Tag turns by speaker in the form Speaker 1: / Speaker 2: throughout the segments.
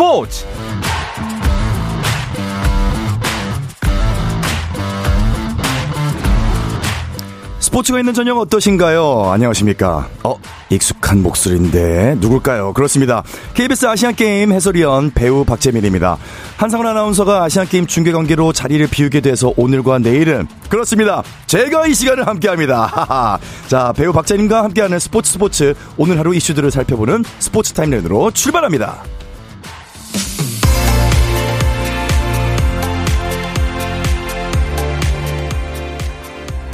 Speaker 1: 스포츠 스포츠가 있는 저녁 어떠신가요? 안녕하십니까? 어, 익숙한 목소리인데 누굴까요? 그렇습니다. KBS 아시안 게임 해설위원 배우 박재민입니다. 한상훈 아나운서가 아시안 게임 중계 관계로 자리를 비우게 돼서 오늘과 내일은 그렇습니다. 제가 이 시간을 함께합니다. 자, 배우 박재민과 함께하는 스포츠 스포츠 오늘 하루 이슈들을 살펴보는 스포츠 타임라인으로 출발합니다.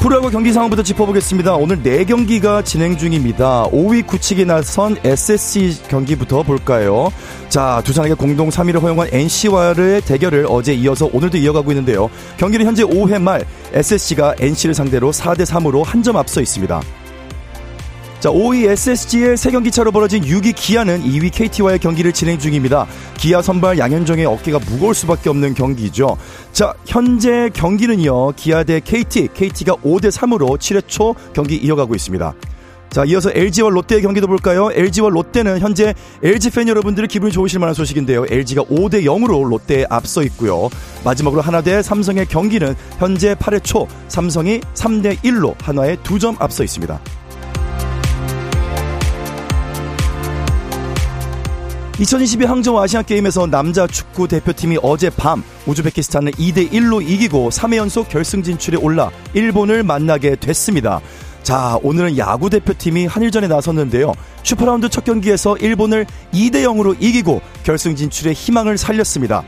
Speaker 1: 프로야구 경기 상황부터 짚어보겠습니다. 오늘 4경기가 진행 중입니다. 5위 구치기 나선 SSC 경기부터 볼까요? 자, 두산에게 공동 3위를 허용한 NC와의 대결을 어제 이어서 오늘도 이어가고 있는데요. 경기는 현재 5회 말 SSC가 NC를 상대로 4대 3으로 한 점 앞서 있습니다. 자, 5위 SSG의 3경기 차로 벌어진 6위 기아는 2위 KT와의 경기를 진행 중입니다. 기아 선발 양현종의 어깨가 무거울 수밖에 없는 경기죠. 자, 현재 경기는요. 기아 대 KT, KT가 5대 3으로 7회 초 경기 이어가고 있습니다. 자, 이어서 LG와 롯데의 경기도 볼까요? LG와 롯데는 현재 LG 팬 여러분들이 기분이 좋으실 만한 소식인데요. LG가 5대 0으로 롯데에 앞서 있고요. 마지막으로 하나 대 삼성의 경기는 현재 8회 초 삼성이 3대 1로 하나에 2점 앞서 있습니다. 2022 항저우 아시안게임에서 남자 축구 대표팀이 어젯밤 우즈베키스탄을 2대1로 이기고 3회 연속 결승 진출에 올라 일본을 만나게 됐습니다. 자, 오늘은 야구 대표팀이 한일전에 나섰는데요. 슈퍼라운드 첫 경기에서 일본을 2대0으로 이기고 결승 진출의 희망을 살렸습니다.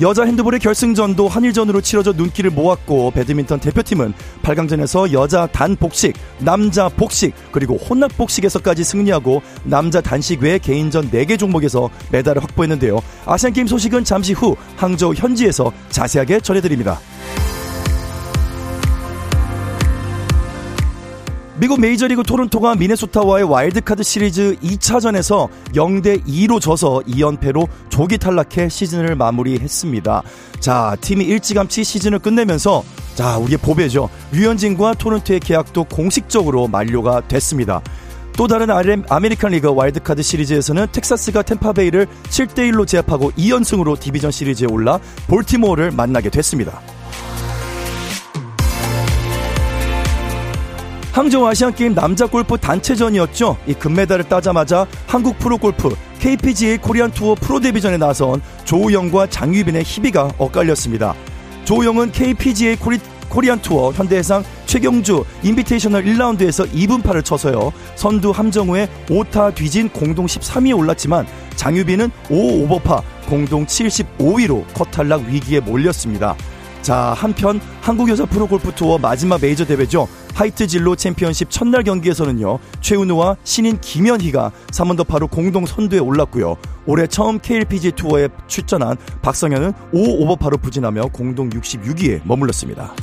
Speaker 1: 여자 핸드볼의 결승전도 한일전으로 치러져 눈길을 모았고 배드민턴 대표팀은 8강전에서 여자 단 복식, 남자 복식, 그리고 혼합 복식에서까지 승리하고 남자 단식 외 개인전 4개 종목에서 메달을 확보했는데요. 아시안게임 소식은 잠시 후 항저우 현지에서 자세하게 전해드립니다. 미국 메이저리그 토론토가 미네소타와의 와일드카드 시리즈 2차전에서 0대 2로 져서 2연패로 조기 탈락해 시즌을 마무리했습니다. 자, 팀이 일찌감치 시즌을 끝내면서 자, 우리의 보배죠. 류현진과 토론토의 계약도 공식적으로 만료가 됐습니다. 또 다른 아메리칸 리그 와일드카드 시리즈에서는 텍사스가 템파베이를 7대1로 제압하고 2연승으로 디비전 시리즈에 올라 볼티모어를 만나게 됐습니다. 항저우 아시안게임 남자 골프 단체전이었죠. 이 금메달을 따자마자 한국 프로골프 KPGA 코리안 투어 프로 데뷔전에 나선 조우영과 장유빈의 희비가 엇갈렸습니다. 조우영은 KPGA 코리, 코리안 투어 현대해상 최경주 인비테이셔널 1라운드에서 이븐파를 쳐서요. 선두 함정우의 5타 뒤진 공동 13위에 올랐지만 장유빈은 5 오버파 공동 75위로 컷탈락 위기에 몰렸습니다. 자, 한편 한국 여자 프로골프 투어 마지막 메이저 대회죠. 하이트 진로 챔피언십 첫날 경기에서는요. 최은우와 신인 김현희가 3언더파로 공동 선두에 올랐고요. 올해 처음 KLPG 투어에 출전한 박성현은 5 오버파로 부진하며 공동 66위에 머물렀습니다.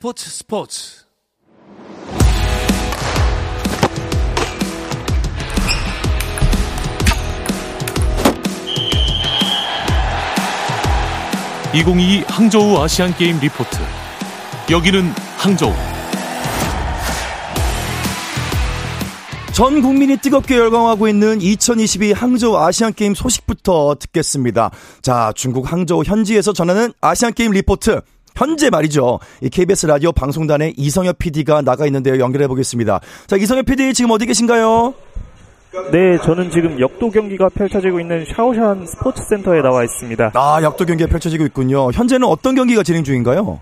Speaker 2: 스포츠 스포츠. (2022) 항저우 아시안게임 리포트. 여기는 항저우.
Speaker 1: 전 국민이 뜨겁게 열광하고 있는 2022 항저우 아시안게임 소식부터 듣겠습니다. 자, 중국 항저우 현지에서 전하는 아시안게임 리포트 현재 말이죠. 이 KBS 라디오 방송단에 이성엽 PD가 나가 있는데요. 연결해 보겠습니다. 자, 이성엽 PD 지금 어디 계신가요?
Speaker 3: 네, 저는 지금 역도 경기가 펼쳐지고 있는 샤오샨 스포츠 센터에 나와 있습니다.
Speaker 1: 아, 역도 경기가 펼쳐지고 있군요. 현재는 어떤 경기가 진행 중인가요?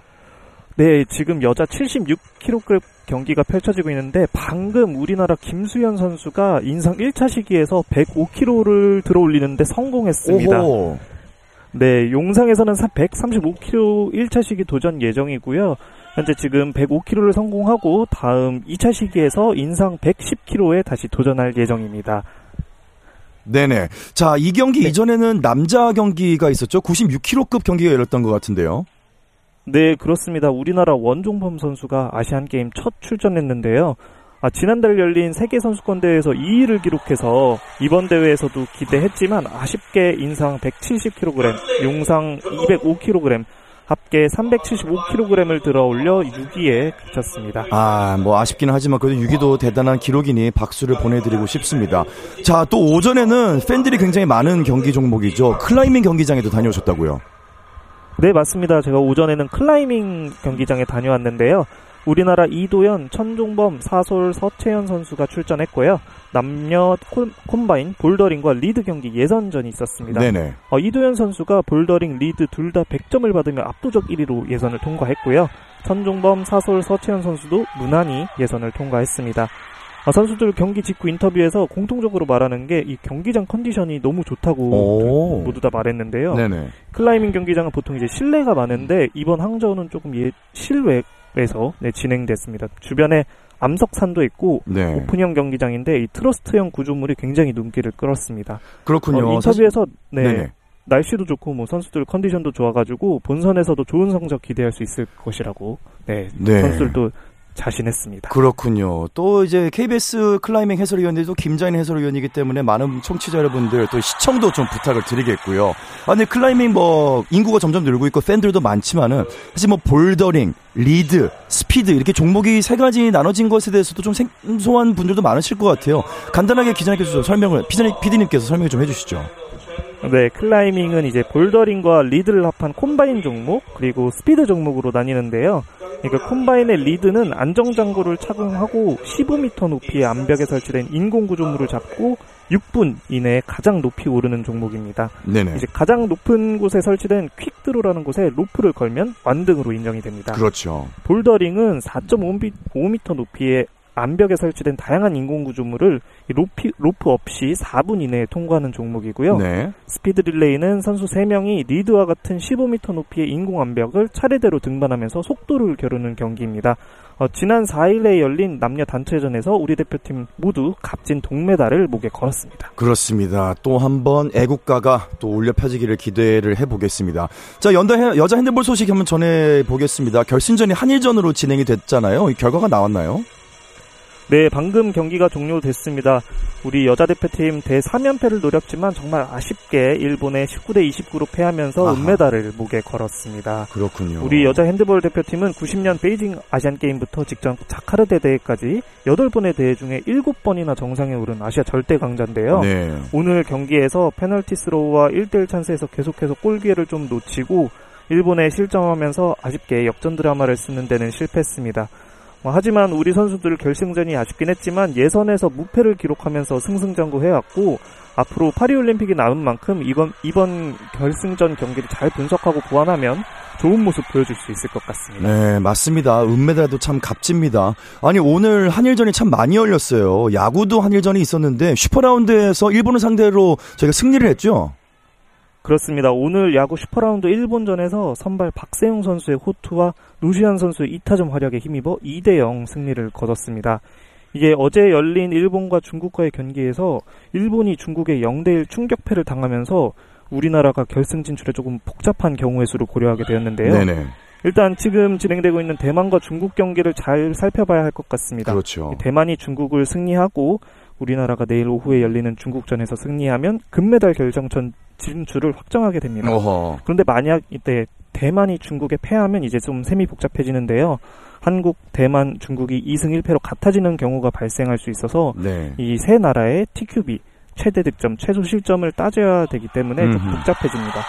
Speaker 3: 네, 지금 여자 76kg 경기가 펼쳐지고 있는데 방금 우리나라 김수현 선수가 인상 1차 시기에서 105kg를 들어올리는데 성공했습니다. 오호. 네, 용상에서는 135kg 1차 시기 도전 예정이고요. 현재 지금 105kg를 성공하고 다음 2차 시기에서 인상 110kg에 다시 도전할 예정입니다.
Speaker 1: 네네. 자, 이 경기 네. 이전에는 남자 경기가 있었죠. 96kg급 경기가 열렸던 것 같은데요.
Speaker 3: 네, 그렇습니다. 우리나라 원종범 선수가 아시안 게임 첫 출전했는데요. 아, 지난달 열린 세계 선수권 대회에서 2위를 기록해서 이번 대회에서도 기대했지만 아쉽게 인상 170kg, 용상 205kg, 합계 375kg을 들어 올려 6위에 그쳤습니다.
Speaker 1: 아, 뭐 아쉽기는 하지만 그래도 6위도 대단한 기록이니 박수를 보내드리고 싶습니다. 자, 또 오전에는 팬들이 굉장히 많은 경기 종목이죠. 클라이밍 경기장에도 다녀오셨다고요?
Speaker 3: 네, 맞습니다. 제가 오전에는 클라이밍 경기장에 다녀왔는데요. 우리나라 이도현, 천종범, 사솔, 서채연 선수가 출전했고요. 남녀 콤바인 볼더링과 리드 경기 예선전이 있었습니다. 네네. 어, 이도현 선수가 볼더링, 리드 둘 다 100점을 받으며 압도적 1위로 예선을 통과했고요. 천종범, 사솔, 서채연 선수도 무난히 예선을 통과했습니다. 아, 선수들 경기 직후 인터뷰에서 공통적으로 말하는 게 이 경기장 컨디션이 너무 좋다고 모두 다 말했는데요. 네네. 클라이밍 경기장은 보통 이제 실내가 많은데 이번 항저우는 조금 예, 실외 에서 네, 진행됐습니다. 주변에 암석산도 있고 네. 오픈형 경기장인데 이 트러스형 구조물이 굉장히 눈길을 끌었습니다.
Speaker 1: 그렇군요.
Speaker 3: 어, 인터뷰에서 네, 네네. 날씨도 좋고 뭐 선수들 컨디션도 좋아가지고 본선에서도 좋은 성적 기대할 수 있을 것이라고 네, 네. 선수들도 자신했습니다.
Speaker 1: 그렇군요. 또 이제 KBS 클라이밍 해설위원들도 김자인 해설위원이기 때문에 많은 청취자 여러분들 또 시청도 좀 부탁을 드리겠고요. 아, 근데 클라이밍 뭐 인구가 점점 늘고 있고 팬들도 많지만은 사실 뭐 볼더링, 리드, 스피드 이렇게 종목이 세 가지 나눠진 것에 대해서도 좀 생소한 분들도 많으실 것 같아요. 간단하게 기자님께서 좀 설명을 피디님께서 설명을 좀 해주시죠.
Speaker 3: 네, 클라이밍은 이제 볼더링과 리드를 합한 콤바인 종목 그리고 스피드 종목으로 나뉘는데요. 그러니까 콤바인의 리드는 안전장구를 착용하고 15m 높이의 암벽에 설치된 인공 구조물을 잡고 6분 이내에 가장 높이 오르는 종목입니다. 네네. 이제 가장 높은 곳에 설치된 quickdraw라는 곳에 로프를 걸면 완등으로 인정이 됩니다.
Speaker 1: 그렇죠.
Speaker 3: 볼더링은 4.5m 높이의 암벽에 설치된 다양한 인공 구조물을 로피, 로프 없이 4분 이내에 통과하는 종목이고요. 네. 스피드 릴레이는 선수 3명이 리드와 같은 15m 높이의 인공 암벽을 차례대로 등반하면서 속도를 겨루는 경기입니다. 어, 지난 4일에 열린 남녀 단체전에서 우리 대표팀 모두 값진 동메달을 목에 걸었습니다.
Speaker 1: 그렇습니다. 또 한 번 애국가가 또 울려 퍼지기를 기대를 해보겠습니다. 자, 연다 여자 핸드볼 소식 한번 전해보겠습니다. 결승전이 한일전으로 진행이 됐잖아요. 결과가 나왔나요?
Speaker 3: 네, 방금 경기가 종료됐습니다. 우리 여자 대표팀 대3연패를 노렸지만 정말 아쉽게 일본에 19대 29로 패하면서 아하. 은메달을 목에 걸었습니다.
Speaker 1: 그렇군요.
Speaker 3: 우리 여자 핸드볼 대표팀은 90년 베이징 아시안 게임부터 직전 자카르타 대회까지 8번의 대회 중에 7번이나 정상에 오른 아시아 절대 강자인데요. 네. 오늘 경기에서 페널티 스로우와 1대1 찬스에서 계속해서 골 기회를 좀 놓치고 일본에 실점하면서 아쉽게 역전 드라마를 쓰는 데는 실패했습니다. 뭐 하지만 우리 선수들 결승전이 아쉽긴 했지만 예선에서 무패를 기록하면서 승승장구해왔고 앞으로 파리올림픽이 남은 만큼 이번 이번 결승전 경기를 잘 분석하고 보완하면 좋은 모습 보여줄 수 있을 것 같습니다.
Speaker 1: 네, 맞습니다. 은메달도 참 값집니다. 아니 오늘 한일전이 참 많이 열렸어요. 야구도 한일전이 있었는데 슈퍼라운드에서 일본을 상대로 저희가 승리를 했죠.
Speaker 3: 그렇습니다. 오늘 야구 슈퍼라운드 일본전에서 선발 박세웅 선수의 호투와 노시환 선수의 2타점 활약에 힘입어 2대0 승리를 거뒀습니다. 이게 어제 열린 일본과 중국과의 경기에서 일본이 중국에 0대1 충격패를 당하면서 우리나라가 결승 진출에 조금 복잡한 경우의 수를 고려하게 되었는데요. 네네. 일단 지금 진행되고 있는 대만과 중국 경기를 잘 살펴봐야 할 것 같습니다.
Speaker 1: 그렇죠.
Speaker 3: 대만이 중국을 승리하고 우리나라가 내일 오후에 열리는 중국전에서 승리하면 금메달 결정전 진출을 확정하게 됩니다. 어허. 그런데 만약 이때 대만이 중국에 패하면 이제 좀 셈이 복잡해지는데요. 한국, 대만, 중국이 2승 1패로 같아지는 경우가 발생할 수 있어서 네. 이세 나라의 TQB 최대 득점, 최소 실점을 따져야 되기 때문에 음흠. 좀 복잡해집니다.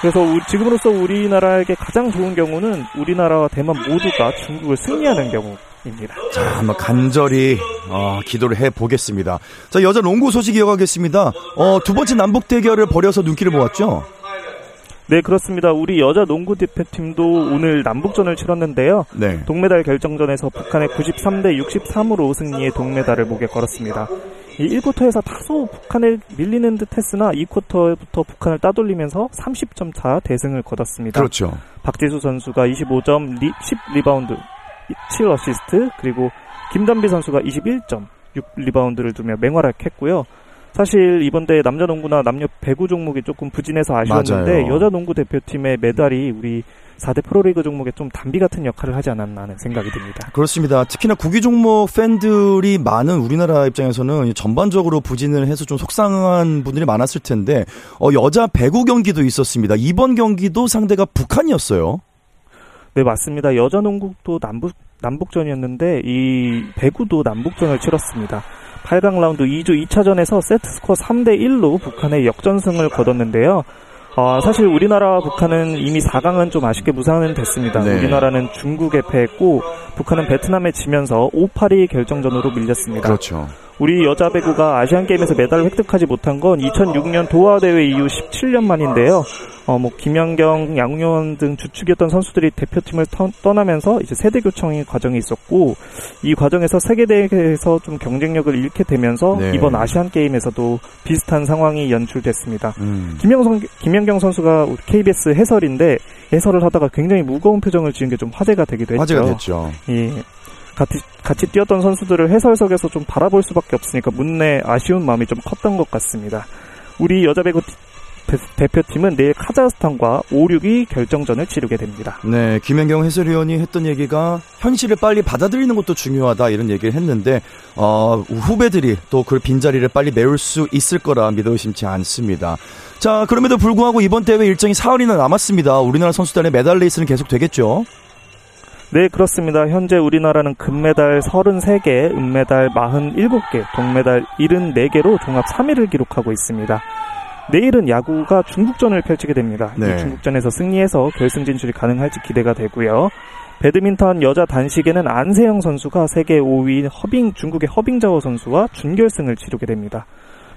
Speaker 3: 그래서 지금으로서 우리나라에게 가장 좋은 경우는 우리나라와 대만 모두가 중국을 승리하는 경우 입니다.
Speaker 1: 자, 한번 간절히 어, 기도를 해 보겠습니다. 자, 여자 농구 소식 이어가겠습니다. 어, 두 번째 남북 대결을 벌여서 눈길을 모았죠.
Speaker 3: 네, 그렇습니다. 우리 여자 농구 대표팀도 오늘 남북전을 치렀는데요. 네. 동메달 결정전에서 북한의 93대 63으로 승리해 동메달을 목에 걸었습니다. 이 1쿼터에서 다소 북한을 밀리는 듯 했으나 2쿼터부터 북한을 따돌리면서 30점 차 대승을 거뒀습니다.
Speaker 1: 그렇죠.
Speaker 3: 박지수 선수가 25점, 10리바운드, 7 어시스트, 그리고 김단비 선수가 21점, 6리바운드를 두며 맹활약했고요. 사실 이번 대회 남자 농구나 남녀 배구 종목이 조금 부진해서 아쉬웠는데
Speaker 1: 맞아요.
Speaker 3: 여자 농구 대표팀의 메달이 우리 4대 프로리그 종목에 좀 단비 같은 역할을 하지 않았나 하는 생각이 듭니다.
Speaker 1: 그렇습니다. 특히나 구기 종목 팬들이 많은 우리나라 입장에서는 전반적으로 부진을 해서 좀 속상한 분들이 많았을 텐데 어, 여자 배구 경기도 있었습니다. 이번 경기도 상대가 북한이었어요.
Speaker 3: 네, 맞습니다. 여자 농구도 남북, 남북전이었는데, 이 배구도 남북전을 치렀습니다. 8강 라운드 2주 2차전에서 세트 스코어 3대 1로 북한의 역전승을 거뒀는데요. 어, 사실 우리나라와 북한은 이미 4강은 좀 아쉽게 무산은 됐습니다.
Speaker 1: 네.
Speaker 3: 우리나라는 중국에 패했고, 북한은 베트남에 지면서 5-8위 결정전으로 밀렸습니다.
Speaker 1: 그렇죠.
Speaker 3: 우리 여자 배구가 아시안 게임에서 메달을 획득하지 못한 건 2006년 도하 대회 이후 17년 만인데요. 어, 뭐 김연경, 양용원 등 주축이었던 선수들이 대표팀을 떠, 떠나면서 이제 세대 교청의 과정이 있었고 이 과정에서 세계 대회에서 좀 경쟁력을 잃게 되면서
Speaker 1: 네.
Speaker 3: 이번 아시안 게임에서도 비슷한 상황이 연출됐습니다.
Speaker 1: 음.
Speaker 3: 김영성, 김연경 선수가 KBS 해설인데 해설을 하다가 굉장히 무거운 표정을 지은 게 좀 화제가 되기도 했죠.
Speaker 1: 화제가 됐죠.
Speaker 3: 예. 같이, 같이 뛰었던 선수들을 해설석에서 좀 바라볼 수밖에 없으니까 문내 아쉬운 마음이 좀 컸던 것 같습니다. 우리 여자 배구 대표팀은 내일 카자흐스탄과 5, 6위 결정전을 치르게 됩니다.
Speaker 1: 네, 김현경 해설위원이 했던 얘기가 현실을 빨리 받아들이는 것도 중요하다 이런 얘기를 했는데 어, 후배들이 또 그 빈자리를 빨리 메울 수 있을 거라 믿어 의심치 않습니다. 자, 그럼에도 불구하고 이번 대회 일정이 사흘이나 남았습니다. 우리나라 선수단의 메달 레이스는 계속 되겠죠.
Speaker 3: 네, 그렇습니다. 현재 우리나라는 금메달 33개, 은메달 47개, 동메달 74개로 종합 3위를 기록하고 있습니다. 내일은 야구가 중국전을 펼치게 됩니다.
Speaker 1: 네.
Speaker 3: 이 중국전에서 승리해서 결승 진출이 가능할지 기대가 되고요. 배드민턴 여자 단식에는 안세영 선수가 세계 5위 허빙 중국의 허빙자오 선수와 준결승을 치르게 됩니다.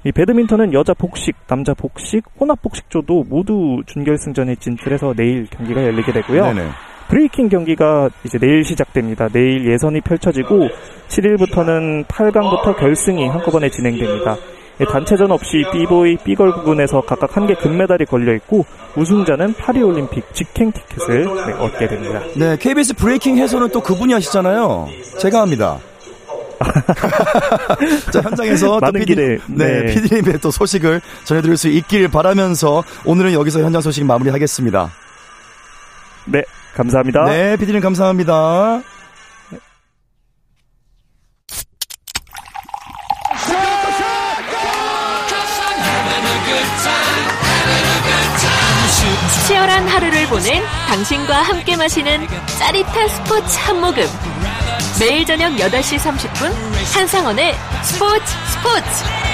Speaker 3: 이 배드민턴은 여자 복식, 남자 복식, 혼합 복식조도 모두 준결승전에 진출해서 내일 경기가 열리게 되고요.
Speaker 1: 네네.
Speaker 3: breaking 경기가 이제 내일 시작됩니다. 내일 예선이 펼쳐지고 7일부터는 8강부터 결승이 한꺼번에 진행됩니다. 예, 단체전 없이 B-boy, B-girl 부분에서 각각 한 개 금메달이 걸려 있고 우승자는 파리 올림픽 직행 티켓을 네, 얻게 됩니다.
Speaker 1: 네, KBS breaking 해설은 또 그분이 하시잖아요. 제가 합니다. 자, 현장에서 또
Speaker 3: 많은
Speaker 1: PD,
Speaker 3: 기대.
Speaker 1: 네,
Speaker 3: 네.
Speaker 1: PD님의 또 소식을 전해드릴 수 있길 바라면서 오늘은 여기서 현장 소식 마무리하겠습니다.
Speaker 3: 네, 감사합니다.
Speaker 1: 네, PD님 감사합니다.
Speaker 4: 치열한 하루를 보낸 당신과 함께 마시는 짜릿한 스포츠 한 모금. 매일 저녁 8시 30분 한상원의 스포츠 스포츠.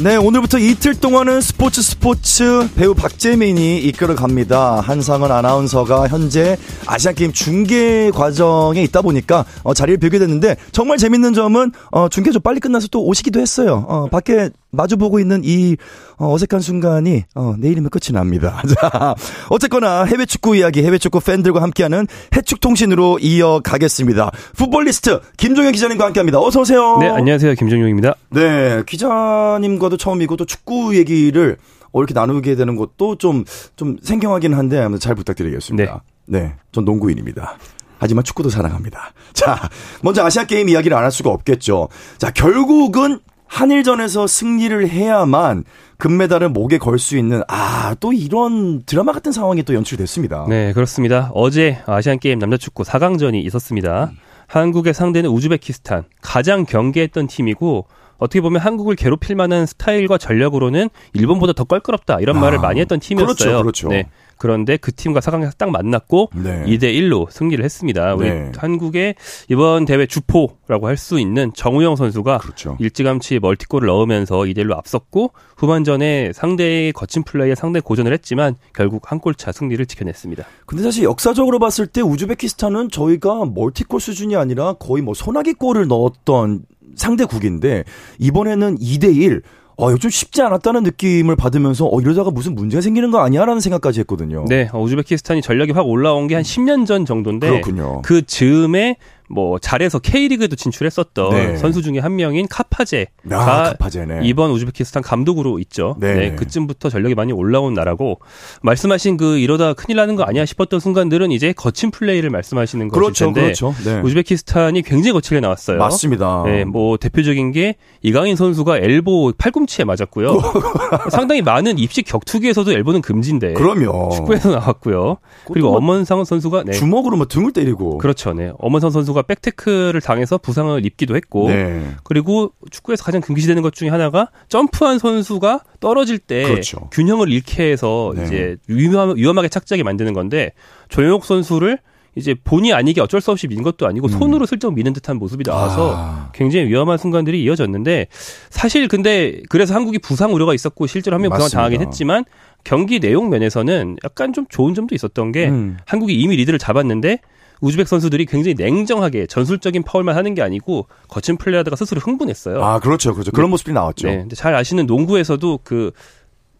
Speaker 1: 네, 오늘부터 이틀 동안은 스포츠 스포츠 배우 박재민이 이끌어 갑니다. 한상원 아나운서가 현재 아시안 게임 중계 과정에 있다 보니까 어, 자리를 비우게 됐는데 정말 재밌는 점은 어, 중계 좀 빨리 끝나서 또 오시기도 했어요. 어, 밖에 마주보고 있는 이 어, 어색한 순간이 어, 내일이면 끝이 납니다. 자, 어쨌거나 해외 축구 이야기, 해외 축구 팬들과 함께하는 해축 통신으로 이어가겠습니다. 풋볼리스트 김종현 기자님과 함께합니다. 어서 오세요.
Speaker 5: 네, 안녕하세요. 김정용입니다.
Speaker 1: 네, 기자님과도 처음이고 또 축구 얘기를 어, 이렇게 나누게 되는 것도 좀, 좀 생경하긴 한데 잘 부탁드리겠습니다. 네. 전 농구인입니다. 하지만 축구도 사랑합니다. 자, 먼저 아시아 게임 이야기를 안 할 수가 없겠죠. 자, 결국은 한일전에서 승리를 해야만 금메달을 목에 걸 수 있는 아, 또 이런 드라마 같은 상황이 또 연출됐습니다.
Speaker 5: 네, 그렇습니다. 어제 아시안 게임 남자 축구 4강전이 있었습니다. 한국의 상대는 우즈베키스탄. 가장 경계했던 팀이고, 어떻게 보면 한국을 괴롭힐 만한 스타일과 전력으로는 일본보다 더 껄끄럽다. 이런
Speaker 1: 아,
Speaker 5: 말을 많이 했던 팀이었어요.
Speaker 1: 그렇죠, 그렇죠.
Speaker 5: 네. 그런데 그 팀과 4강에서 딱 만났고,
Speaker 1: 네.
Speaker 5: 2대 1로 승리를 했습니다. 우리
Speaker 1: 네.
Speaker 5: 한국의 이번 대회 주포라고 할 수 있는 정우영 선수가
Speaker 1: 그렇죠.
Speaker 5: 일찌감치 멀티골을 넣으면서 2대 1로 앞섰고 후반전에 상대의 거친 플레이에 상대 고전을 했지만 결국 한 골 차 승리를 지켜냈습니다.
Speaker 1: 근데 사실 역사적으로 봤을 때 우즈베키스탄은 저희가 멀티골 수준이 아니라 거의 뭐 소나기 골을 넣었던 상대국인데 이번에는 2대 1. 어, 좀 쉽지 않았다는 느낌을 받으면서 어 이러다가 무슨 문제가 생기는 거 아니야라는 생각까지 했거든요.
Speaker 5: 네, 어, 우즈베키스탄이 전력이 확 올라온 게 한 10년 전 정도인데
Speaker 1: 그렇군요.
Speaker 5: 그 즈음에 뭐 잘해서 K리그에도 진출했었던
Speaker 1: 네.
Speaker 5: 선수 중에 한 명인 카파제가
Speaker 1: 아, 카파제네.
Speaker 5: 이번 우즈베키스탄 감독으로 있죠.
Speaker 1: 네.
Speaker 5: 네. 그쯤부터 전력이 많이 올라온 나라고 말씀하신 그 이러다 큰일 나는 거 아니야 싶었던 순간들은 이제 거친 플레이를 말씀하시는 것일
Speaker 1: 그렇죠,
Speaker 5: 텐데
Speaker 1: 그렇죠. 네.
Speaker 5: 우즈베키스탄이 굉장히 거칠게 나왔어요.
Speaker 1: 맞습니다.
Speaker 5: 네, 뭐 대표적인 게 이강인 선수가 엘보 팔꿈치에 맞았고요. 상당히 많은 입식 격투기에서도 엘보는 금지인데
Speaker 1: 그럼요.
Speaker 5: 축구에서 나왔고요. 그리고
Speaker 1: 뭐
Speaker 5: 엄원상 선수가 네.
Speaker 1: 주먹으로 뭐 등을 때리고.
Speaker 5: 그렇죠. 네. 엄원상 선수가 백테크를 당해서 부상을 입기도 했고
Speaker 1: 네.
Speaker 5: 그리고 축구에서 가장 금기시되는 것 중에 하나가 점프한 선수가 떨어질 때
Speaker 1: 그렇죠.
Speaker 5: 균형을 잃게 해서
Speaker 1: 네.
Speaker 5: 이제 위험, 위험하게 착지하게 만드는 건데 조영욱 선수를 이제 본의 아니게 어쩔 수 없이 민 것도 아니고 손으로 슬쩍 미는 듯한 모습이 나와서
Speaker 1: 음. 아.
Speaker 5: 굉장히 위험한 순간들이 이어졌는데 사실 근데 그래서 한국이 부상 우려가 있었고 실제로 한 명 부상. 당하긴 했지만 경기 내용 면에서는 약간 좀 좋은 점도 있었던 게
Speaker 1: 음.
Speaker 5: 한국이 이미 리드를 잡았는데 우즈벡 선수들이 굉장히 냉정하게 전술적인 파울만 하는 게 아니고 거친 플레이하다가 스스로 흥분했어요.
Speaker 1: 아, 그렇죠. 그렇죠. 그런 모습이 나왔죠.
Speaker 5: 네, 잘 아시는 농구에서도 그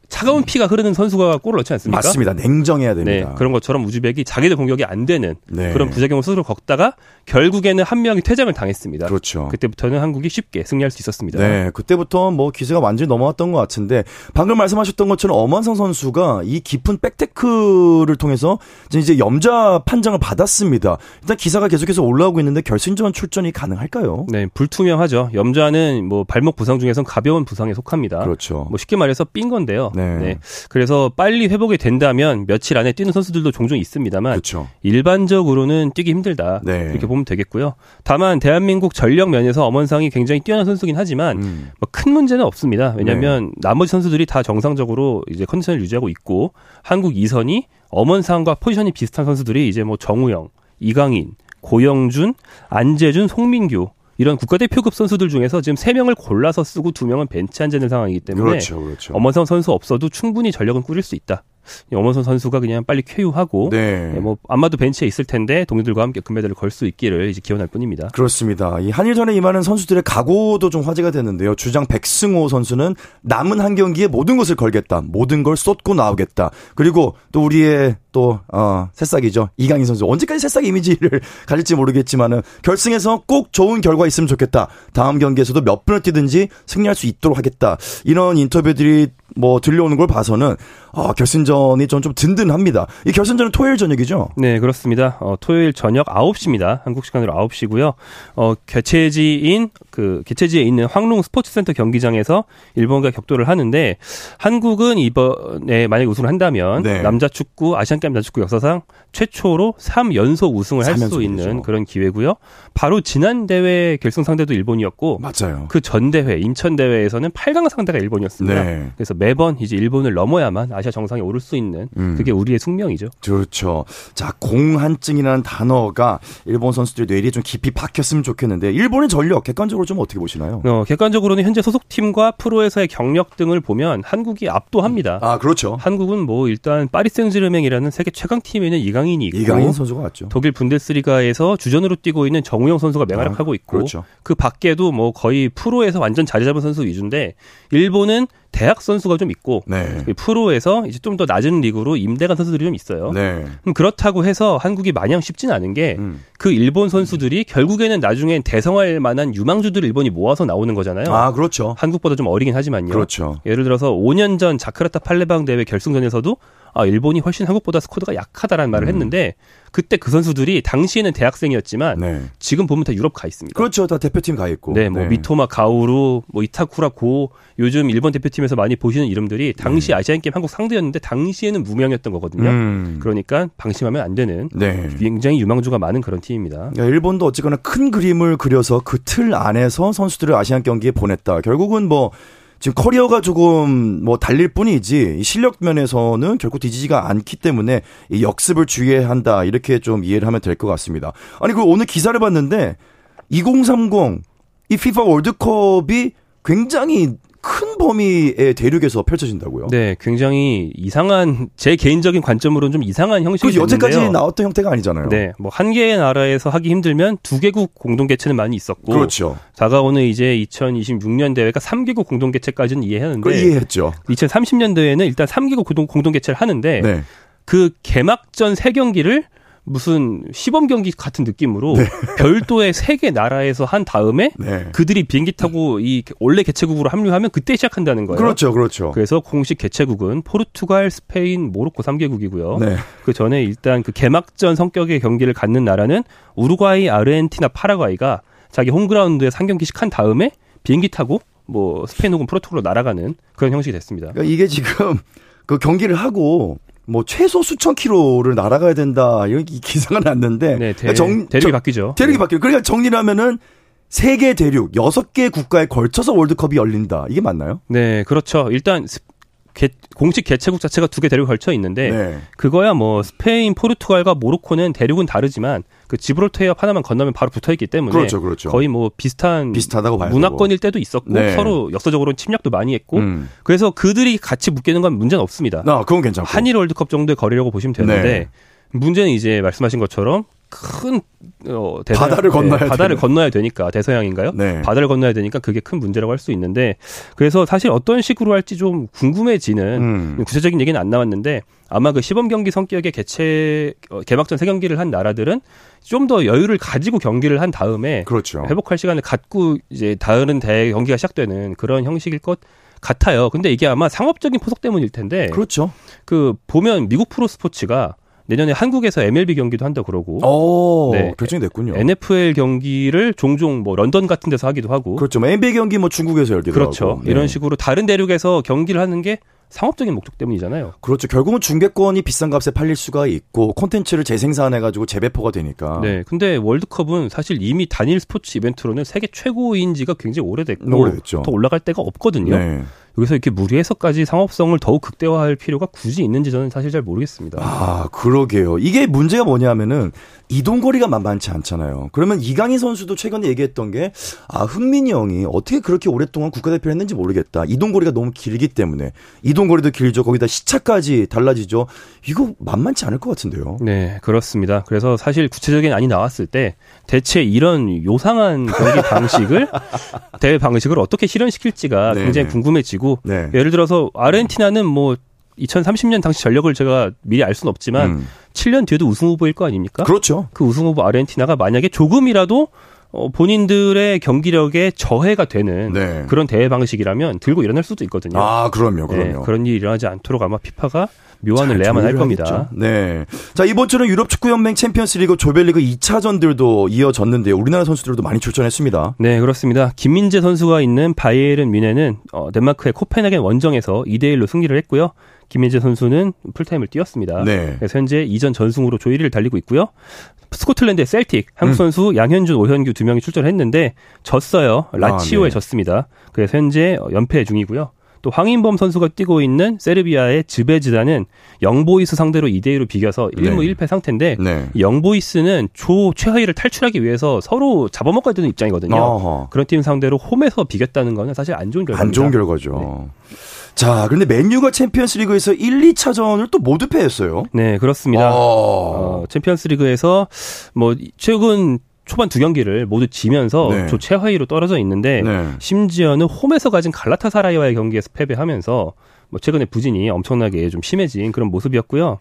Speaker 5: 차가운 피가 흐르는 선수가 골을 넣지 않습니까?
Speaker 1: 맞습니다. 냉정해야
Speaker 5: 네,
Speaker 1: 됩니다.
Speaker 5: 그런 것처럼 우즈벡이 자기들 공격이 안 되는
Speaker 1: 네.
Speaker 5: 그런 부작용을 스스로 겪다가 결국에는 한 명이 퇴장을 당했습니다.
Speaker 1: 그렇죠.
Speaker 5: 그때부터는 한국이 쉽게 승리할 수 있었습니다.
Speaker 1: 네, 그때부터 뭐 기세가 완전히 넘어왔던 것 같은데 방금 말씀하셨던 것처럼 엄원상 선수가 이 깊은 백테크를 통해서 이제 염자 판정을 받았습니다. 일단 기사가 계속해서 올라오고 있는데 결승전 출전이 가능할까요?
Speaker 5: 네, 불투명하죠. 염좌는 뭐 발목 부상 중에선 가벼운 부상에 속합니다.
Speaker 1: 그렇죠.
Speaker 5: 뭐 쉽게 말해서 삔 건데요.
Speaker 1: 네.
Speaker 5: 그래서 빨리 회복이 된다면 며칠 안에 뛰는 선수들도 종종 있습니다만
Speaker 1: 그렇죠.
Speaker 5: 일반적으로는 뛰기 힘들다.
Speaker 1: 네.
Speaker 5: 이렇게 보면 되겠고요. 다만 대한민국 전력 면에서 엄원상이 굉장히 뛰어난 선수긴 하지만
Speaker 1: 음.
Speaker 5: 뭐큰 문제는 없습니다.
Speaker 1: 네.
Speaker 5: 왜냐하면 나머지 선수들이 다 정상적으로 이제 컨디션을 유지하고 있고 한국 이선이 엄원상과 포지션이 비슷한 선수들이 이제 뭐 정우영, 이강인, 고영준, 안재준, 송민규 이런 국가대표급 선수들 중에서 지금 세 명을 골라서 쓰고 두 명은 벤치 앉아 있는 상황이기 때문에
Speaker 1: 그렇죠, 그렇죠.
Speaker 5: 엄원상 선수 없어도 충분히 전력은 꾸릴 수 있다. 이 엄원상 선수가 그냥 빨리 쾌유하고
Speaker 1: 네.
Speaker 5: 네, 뭐 아마도 벤치에 있을 텐데 동료들과 함께 금메달을 걸 수 있기를 이제 기원할 뿐입니다.
Speaker 1: 그렇습니다. 이 한일전에 임하는 선수들의 각오도 좀 화제가 됐는데요. 주장 백승호 선수는 남은 한 경기에 모든 것을 걸겠다. 모든 걸 쏟고 나오겠다. 그리고 또 우리의 또 어, 새싹이죠. 이강인 선수. 언제까지 새싹 이미지를 가질지 모르겠지만은 결승에서 꼭 좋은 결과 있으면 좋겠다. 다음 경기에서도 몇 분을 뛰든지 승리할 수 있도록 하겠다. 이런 인터뷰들이 뭐 들려오는 걸 봐서는 아, 결승전이 좀, 좀 든든합니다. 이 결승전은 토요일 저녁이죠?
Speaker 5: 네, 그렇습니다. 어, 토요일 저녁 9시입니다. 한국 시간으로 9시고요. 어, 개최지인 그 개최지에 있는 황룡 스포츠센터 경기장에서 일본과 격돌을 하는데 한국은 이번에 만약에 우승을 한다면
Speaker 1: 네.
Speaker 5: 남자 축구 아시안 게임 남자 축구 역사상 최초로 3연속 우승을 할수
Speaker 1: 3연속이죠.
Speaker 5: 있는 그런 기회고요. 바로 지난 대회 결승 상대도 일본이었고
Speaker 1: 맞아요.
Speaker 5: 그 전 대회 인천 대회에서는 8강 상대가 일본이었습니다.
Speaker 1: 네.
Speaker 5: 그래서 매번 이제 일본을 넘어야만 아시아 정상에 오를 수 있는
Speaker 1: 음.
Speaker 5: 그게 우리의 숙명이죠.
Speaker 1: 그렇죠. 자, 공한증이라는 단어가 일본 선수들의 뇌리에 좀 깊이 박혔으면 좋겠는데 일본의 전력 객관적으로 좀 어떻게 보시나요?
Speaker 5: 어, 객관적으로는 현재 소속팀과 프로에서의 경력 등을 보면 한국이 압도합니다.
Speaker 1: 아, 그렇죠.
Speaker 5: 한국은 뭐 일단 파리 생제르맹이라는 세계 최강 팀에는 이강인이 있고
Speaker 1: 이강인 선수가 왔죠.
Speaker 5: 독일 분데스리가에서 주전으로 뛰고 있는 정우영 선수가 맹활약하고 있고
Speaker 1: 그렇죠.
Speaker 5: 그 밖에도 뭐 거의 프로에서 완전 자리 잡은 선수 위주인데 일본은 대학 선수가 좀 있고
Speaker 1: 네.
Speaker 5: 프로에서 이제 좀 더 낮은 리그로 임대간 선수들이 좀 있어요.
Speaker 1: 네.
Speaker 5: 음, 그렇다고 해서 한국이 마냥 쉽진 않은 게그
Speaker 1: 음.
Speaker 5: 일본 선수들이 결국에는 나중엔 대성할 만한 유망주들을 일본이 모아서 나오는 거잖아요.
Speaker 1: 아, 그렇죠.
Speaker 5: 한국보다 좀 어리긴 하지만요.
Speaker 1: 그렇죠.
Speaker 5: 예를 들어서 5년 전 자카르타 팔레방 대회 결승전에서도 아 일본이 훨씬 한국보다 스쿼드가 약하다라는 말을 했는데 그때 그 선수들이 당시에는 대학생이었지만
Speaker 1: 음. 네.
Speaker 5: 지금 보면 다 유럽 가 있습니다.
Speaker 1: 그렇죠. 다 대표팀 가 있고.
Speaker 5: 네, 뭐 미토마 가우루, 뭐 이타쿠라 고 요즘 일본 대표팀에서 많이 보시는 이름들이 당시 아시안 게임 한국 상대였는데 당시에는 무명이었던 거거든요.
Speaker 1: 네. 음.
Speaker 5: 그러니까 방심하면 안 되는
Speaker 1: 네.
Speaker 5: 굉장히 유망주가 많은 그런 팀입니다.
Speaker 1: 야, 일본도 어쨌거나 큰 그림을 그려서 그 틀 안에서 선수들을 아시안 경기에 보냈다. 결국은 뭐 지금 커리어가 조금 뭐 달릴 뿐이지 이 실력 면에서는 결코 뒤지지가 않기 때문에 이 역습을 주의해야 한다. 이렇게 좀 이해를 하면 될 것 같습니다. 아니 그 오늘 기사를 봤는데 2030 이 FIFA 월드컵이 굉장히 큰 범위의 대륙에서 펼쳐진다고요.
Speaker 5: 네, 굉장히 이상한 제 개인적인 관점으로는 좀 이상한 형식이
Speaker 1: 그 여태까지. 나왔던 형태가 아니잖아요.
Speaker 5: 네, 뭐 한 개의 나라에서 하기 힘들면 두 개국 공동 개최는 많이 있었고
Speaker 1: 그렇죠.
Speaker 5: 다가오는 이제 2026년 대회가 3개국 공동 개최까지는 이해하는데
Speaker 1: 이해했죠.
Speaker 5: 2030년 대회는 일단 3개국 공동, 공동 개최를 하는데
Speaker 1: 네.
Speaker 5: 그 개막전 세 경기를 무슨 시범 경기 같은 느낌으로
Speaker 1: 네.
Speaker 5: 별도의 세 개 나라에서 한 다음에
Speaker 1: 네.
Speaker 5: 그들이 비행기 타고 이 원래 개최국으로 합류하면 그때 시작한다는 거예요.
Speaker 1: 그렇죠, 그렇죠.
Speaker 5: 그래서 공식 개최국은 포르투갈, 스페인, 모로코 3개국이고요.
Speaker 1: 네.
Speaker 5: 그 전에 일단 그 개막전 성격의 경기를 갖는 나라는 우루과이, 아르헨티나, 파라과이가 자기 홈그라운드에 3경기씩 한 다음에 비행기 타고 뭐 스페인 혹은 포르투갈로 날아가는 그런 형식이 됐습니다.
Speaker 1: 그러니까 이게 지금 그 경기를 하고 뭐 최소 수천 킬로를 날아가야 된다 이런 기- 기사가 났는데
Speaker 5: 네, 대,
Speaker 1: 그러니까 정-
Speaker 5: 대륙이
Speaker 1: 정-
Speaker 5: 바뀌죠.
Speaker 1: 대륙이
Speaker 5: 네.
Speaker 1: 바뀌어요. 그러니까 정리를 하면은 세 개 대륙 여섯 개 국가에 걸쳐서 월드컵이 열린다. 이게 맞나요?
Speaker 5: 네, 그렇죠. 일단 스- 개- 공식 개최국 자체가 두 개 대륙 걸쳐 있는데
Speaker 1: 네.
Speaker 5: 그거야 뭐 스페인, 포르투갈과 모로코는 대륙은 다르지만 그 지브롤터 해협 하나만 건너면 바로 붙어 있기 때문에
Speaker 1: 그렇죠, 그렇죠.
Speaker 5: 거의 뭐 비슷한
Speaker 1: 비슷하다고 봐야
Speaker 5: 문화권일 때도 있었고
Speaker 1: 네.
Speaker 5: 서로 역사적으로 침략도 많이 했고
Speaker 1: 음.
Speaker 5: 그래서 그들이 같이 묶이는 건 문제는 없습니다.
Speaker 1: 나 그건 괜찮고.
Speaker 5: 한일 월드컵 정도의 거리라고 보시면 되는데
Speaker 1: 네.
Speaker 5: 문제는 이제 말씀하신 것처럼 큰 어, 대서양-
Speaker 1: 바다를 건너야
Speaker 5: 바다를
Speaker 1: 되는.
Speaker 5: 건너야 되니까 대서양인가요?
Speaker 1: 네.
Speaker 5: 바다를 건너야 되니까 그게 큰 문제라고 할 수 있는데 그래서 사실 어떤 식으로 할지 좀 궁금해지는
Speaker 1: 음.
Speaker 5: 구체적인 얘기는 안 나왔는데 아마 그 시범 경기 성격의 개최 어, 개막전 세 경기를 한 나라들은 좀 더 여유를 가지고 경기를 한 다음에
Speaker 1: 그렇죠.
Speaker 5: 회복할 시간을 갖고 이제 다른 대 경기가 시작되는 그런 형식일 것 같아요. 근데 이게 아마 상업적인 포석 때문일 텐데
Speaker 1: 그렇죠.
Speaker 5: 그 보면 미국 프로 스포츠가 내년에 한국에서 MLB 경기도 한다 그러고
Speaker 1: 어,
Speaker 5: 네.
Speaker 1: 결정이 됐군요.
Speaker 5: NFL 경기를 종종 뭐 런던 같은 데서 하기도 하고
Speaker 1: 그렇죠. 뭐 NBA 경기 뭐 중국에서 열기도
Speaker 5: 그렇죠.
Speaker 1: 하고. 네.
Speaker 5: 이런 식으로 다른 대륙에서 경기를 하는 게 상업적인 목적 때문이잖아요.
Speaker 1: 그렇죠. 결국은 중계권이 비싼 값에 팔릴 수가 있고 콘텐츠를 재생산해가지고 재배포가 되니까.
Speaker 5: 네. 근데 월드컵은 사실 이미 단일 스포츠 이벤트로는 세계 최고인 지가 굉장히 오래됐고
Speaker 1: 오래됐죠.
Speaker 5: 더 올라갈 데가 없거든요.
Speaker 1: 네.
Speaker 5: 여기서 이렇게 무리해서까지 상업성을 더욱 극대화할 필요가 굳이 있는지 저는 사실 잘 모르겠습니다.
Speaker 1: 아, 그러게요. 이게 문제가 뭐냐면은 이동거리가 만만치 않잖아요. 그러면 이강인 선수도 최근에 얘기했던 게, 아, 흥민이 형이 어떻게 그렇게 오랫동안 국가대표를 했는지 모르겠다. 이동거리가 너무 길기 때문에. 이동거리도 길죠. 거기다 시차까지 달라지죠. 이거 만만치 않을 것 같은데요.
Speaker 5: 네, 그렇습니다. 그래서 사실 구체적인 안이 나왔을 때 대체 이런 요상한 경기 방식을 대회 방식을 어떻게 실현시킬지가
Speaker 1: 네.
Speaker 5: 굉장히 궁금해지고
Speaker 1: 네.
Speaker 5: 예를 들어서 아르헨티나는 뭐 2030년 당시 전력을 제가 미리 알 수는 없지만
Speaker 1: 음.
Speaker 5: 7년 뒤에도 우승 후보일 거 아닙니까?
Speaker 1: 그렇죠.
Speaker 5: 그 우승 후보 아르헨티나가 만약에 조금이라도 어, 본인들의 경기력에 저해가 되는
Speaker 1: 네.
Speaker 5: 그런 대회 방식이라면 들고 일어날 수도 있거든요.
Speaker 1: 아, 그럼요.
Speaker 5: 네,
Speaker 1: 그럼요.
Speaker 5: 그런 일이 일어나지 않도록 아마 피파가 묘안을
Speaker 1: 잘
Speaker 5: 내야만 할 겁니다.
Speaker 1: 하겠죠. 네. 자, 이번 주는 유럽 축구 연맹 챔피언스리그 조별리그 2차전들도 이어졌는데요. 우리나라 선수들도 많이 출전했습니다.
Speaker 5: 네, 그렇습니다. 김민재 선수가 있는 바이에른 뮌헨은 어, 덴마크의 코펜하겐 원정에서 2대 1로 승리를 했고요. 김민재 선수는 풀타임을 뛰었습니다.
Speaker 1: 네.
Speaker 5: 그래서 현재 2전 전승으로 조 1위를 달리고 있고요. 스코틀랜드의 셀틱 한국
Speaker 1: 음.
Speaker 5: 선수 양현준, 오현규 두 명이 출전했는데 졌어요. 라치오에
Speaker 1: 아, 네.
Speaker 5: 졌습니다. 그래서 현재 어, 연패 중이고요. 또 황인범 선수가 뛰고 있는 세르비아의 즈베즈다는 영보이스 상대로 2대 1로 비겨서 1무
Speaker 1: 네.
Speaker 5: 1패 상태인데
Speaker 1: 네.
Speaker 5: 이 영보이스는 조 최하위를 탈출하기 위해서 서로 잡아먹어야 되는 입장이거든요.
Speaker 1: 어허.
Speaker 5: 그런 팀 상대로 홈에서 비겼다는 거는 사실 안 좋은 결과입니다.
Speaker 1: 안 좋은 결과죠. 자, 그런데 맨유가 챔피언스 리그에서 1, 2차전을 또 모두 패했어요.
Speaker 5: 네, 그렇습니다.
Speaker 1: 어.
Speaker 5: 어, 챔피언스 리그에서 뭐 최근 초반 두 경기를 모두 지면서
Speaker 1: 네.
Speaker 5: 조 최하위로 떨어져 있는데
Speaker 1: 네.
Speaker 5: 심지어는 홈에서 가진 갈라타사라이와의 경기에서 패배하면서 뭐 최근에 부진이 엄청나게 좀 심해진 그런 모습이었고요.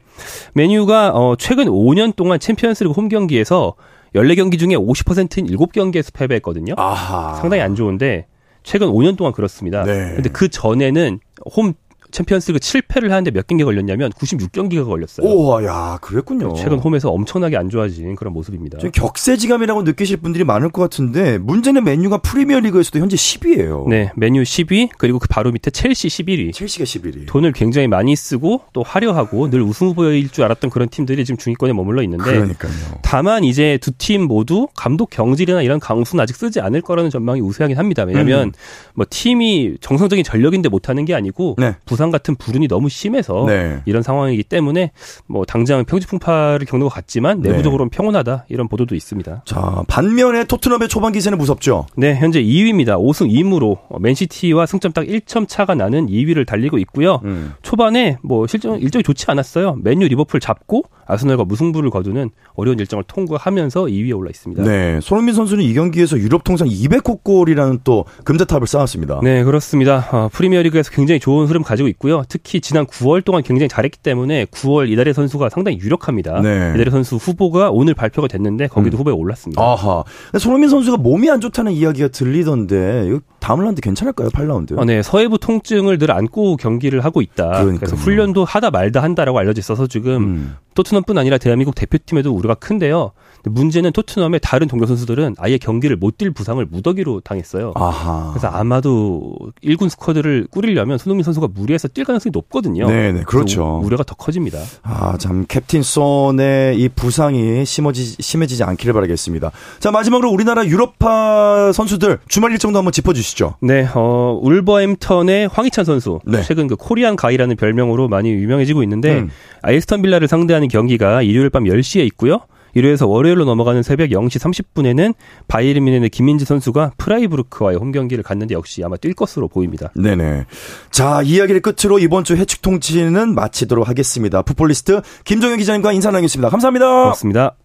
Speaker 5: 메뉴가 어 최근 5년 동안 챔피언스리그 홈 경기에서 14경기 중에 50%인 7경기에서 패배했거든요.
Speaker 1: 아하.
Speaker 5: 상당히 안 좋은데 최근 5년 동안 그렇습니다.
Speaker 1: 네.
Speaker 5: 근데 그 전에는 홈 챔피언스리그 7패를 하는데 몇 경기가 걸렸냐면 96경기가 걸렸어요.
Speaker 1: 오와, 야, 그랬군요.
Speaker 5: 최근 홈에서 엄청나게 안 좋아진 그런 모습입니다.
Speaker 1: 좀 격세지감이라고 느끼실 분들이 많을 것 같은데 문제는 맨유가 프리미어리그에서도 현재 10위예요.
Speaker 5: 네, 메뉴 10위 그리고 그 바로 밑에 첼시 11위.
Speaker 1: 첼시가 11위.
Speaker 5: 돈을 굉장히 많이 쓰고 또 화려하고 늘 우승 후보일 줄 알았던 그런 팀들이 지금 중위권에 머물러 있는데
Speaker 1: 그러니까요.
Speaker 5: 다만 이제 두 팀 모두 감독 경질이나 이런 강수는 아직 쓰지 않을 거라는 전망이 우세하긴 합니다. 왜냐하면
Speaker 1: 음.
Speaker 5: 뭐 팀이 정상적인 전력인데 못하는 게 아니고
Speaker 1: 네.
Speaker 5: 부상 같은 불운이 너무 심해서
Speaker 1: 네.
Speaker 5: 이런 상황이기 때문에 뭐 당장 평지 풍파를 겪는 것 같지만
Speaker 1: 네.
Speaker 5: 내부적으로는 평온하다 이런 보도도 있습니다.
Speaker 1: 자, 반면에 토트넘의 초반 기세는 무섭죠.
Speaker 5: 네, 현재 2위입니다. 5승 2무로 맨시티와 승점 딱 1점 차가 나는 2위를 달리고 있고요.
Speaker 1: 음.
Speaker 5: 초반에 뭐 실정 일정이 좋지 않았어요. 맨유 리버풀 잡고 아스널과 무승부를 거두는 어려운 일정을 통과하면서 2위에 올라 있습니다.
Speaker 1: 네. 손흥민 선수는 이 경기에서 유럽 통산 200호 골이라는 또 금자탑을 쌓았습니다.
Speaker 5: 네, 그렇습니다. 어, 프리미어리그에서 굉장히 좋은 흐름 가지고 있고요. 특히 지난 9월 동안 굉장히 잘했기 때문에 9월 이달의 선수가 상당히 유력합니다.
Speaker 1: 네.
Speaker 5: 이달의 선수 후보가 오늘 발표가 됐는데 거기도 후보에 올랐습니다.
Speaker 1: 아하. 손흥민 선수가 몸이 안 좋다는 이야기가 들리던데 이거 다음 라운드 괜찮을까요? 8라운드.
Speaker 5: 어, 네, 서해부 통증을 늘 안고 경기를 하고 있다.
Speaker 1: 그러니까요.
Speaker 5: 그래서 훈련도 하다 말다 한다라고 알려져 있어서 지금
Speaker 1: 음.
Speaker 5: 토트넘뿐 아니라 대한민국 대표팀에도 우려가 큰데요. 문제는 토트넘의 다른 동료 선수들은 아예 경기를 못 뛸 부상을 무더기로 당했어요.
Speaker 1: 아하.
Speaker 5: 그래서 아마도 1군 스쿼드를 꾸리려면 손흥민 선수가 무리해서 뛸 가능성이 높거든요.
Speaker 1: 네네, 그렇죠.
Speaker 5: 그래서 우려가 더 커집니다.
Speaker 1: 아, 참 캡틴 손의 이 부상이 심어지, 심해지지 않기를 바라겠습니다. 자, 마지막으로 우리나라 유럽파 선수들 주말 일정도 한번 짚어 주시죠.
Speaker 5: 네, 어, 울버햄턴의 황희찬 선수.
Speaker 1: 네.
Speaker 5: 최근 그 코리안 가이라는 별명으로 많이 유명해지고 있는데,
Speaker 1: 음.
Speaker 5: 아이스턴 빌라를 상대하는 경기가 일요일 밤 10시에 있고요. 일요일에서 월요일로 넘어가는 새벽 0시 30분에는 바이에른 뮌헨의 김민재 선수가 프라이부르크와의 홈 경기를 갔는데 역시 아마 뛸 것으로 보입니다.
Speaker 1: 네네. 자, 이야기를 끝으로 이번 주 해축통신은 마치도록 하겠습니다. 풋볼리스트 김정용 기자님과 인사 나누겠습니다. 감사합니다.
Speaker 5: 고맙습니다.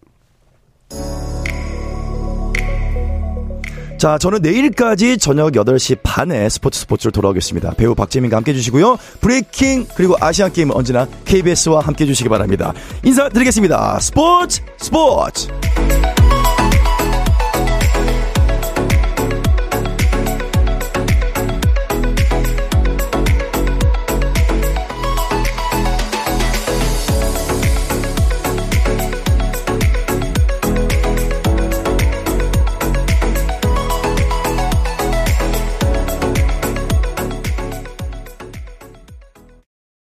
Speaker 1: 자, 저는 내일까지 저녁 8시 반에 스포츠 스포츠로 돌아오겠습니다. 배우 박재민과 함께 해주시고요. breaking 그리고 아시안 게임은 언제나 KBS와 함께 해주시기 바랍니다. 인사드리겠습니다. 스포츠 스포츠!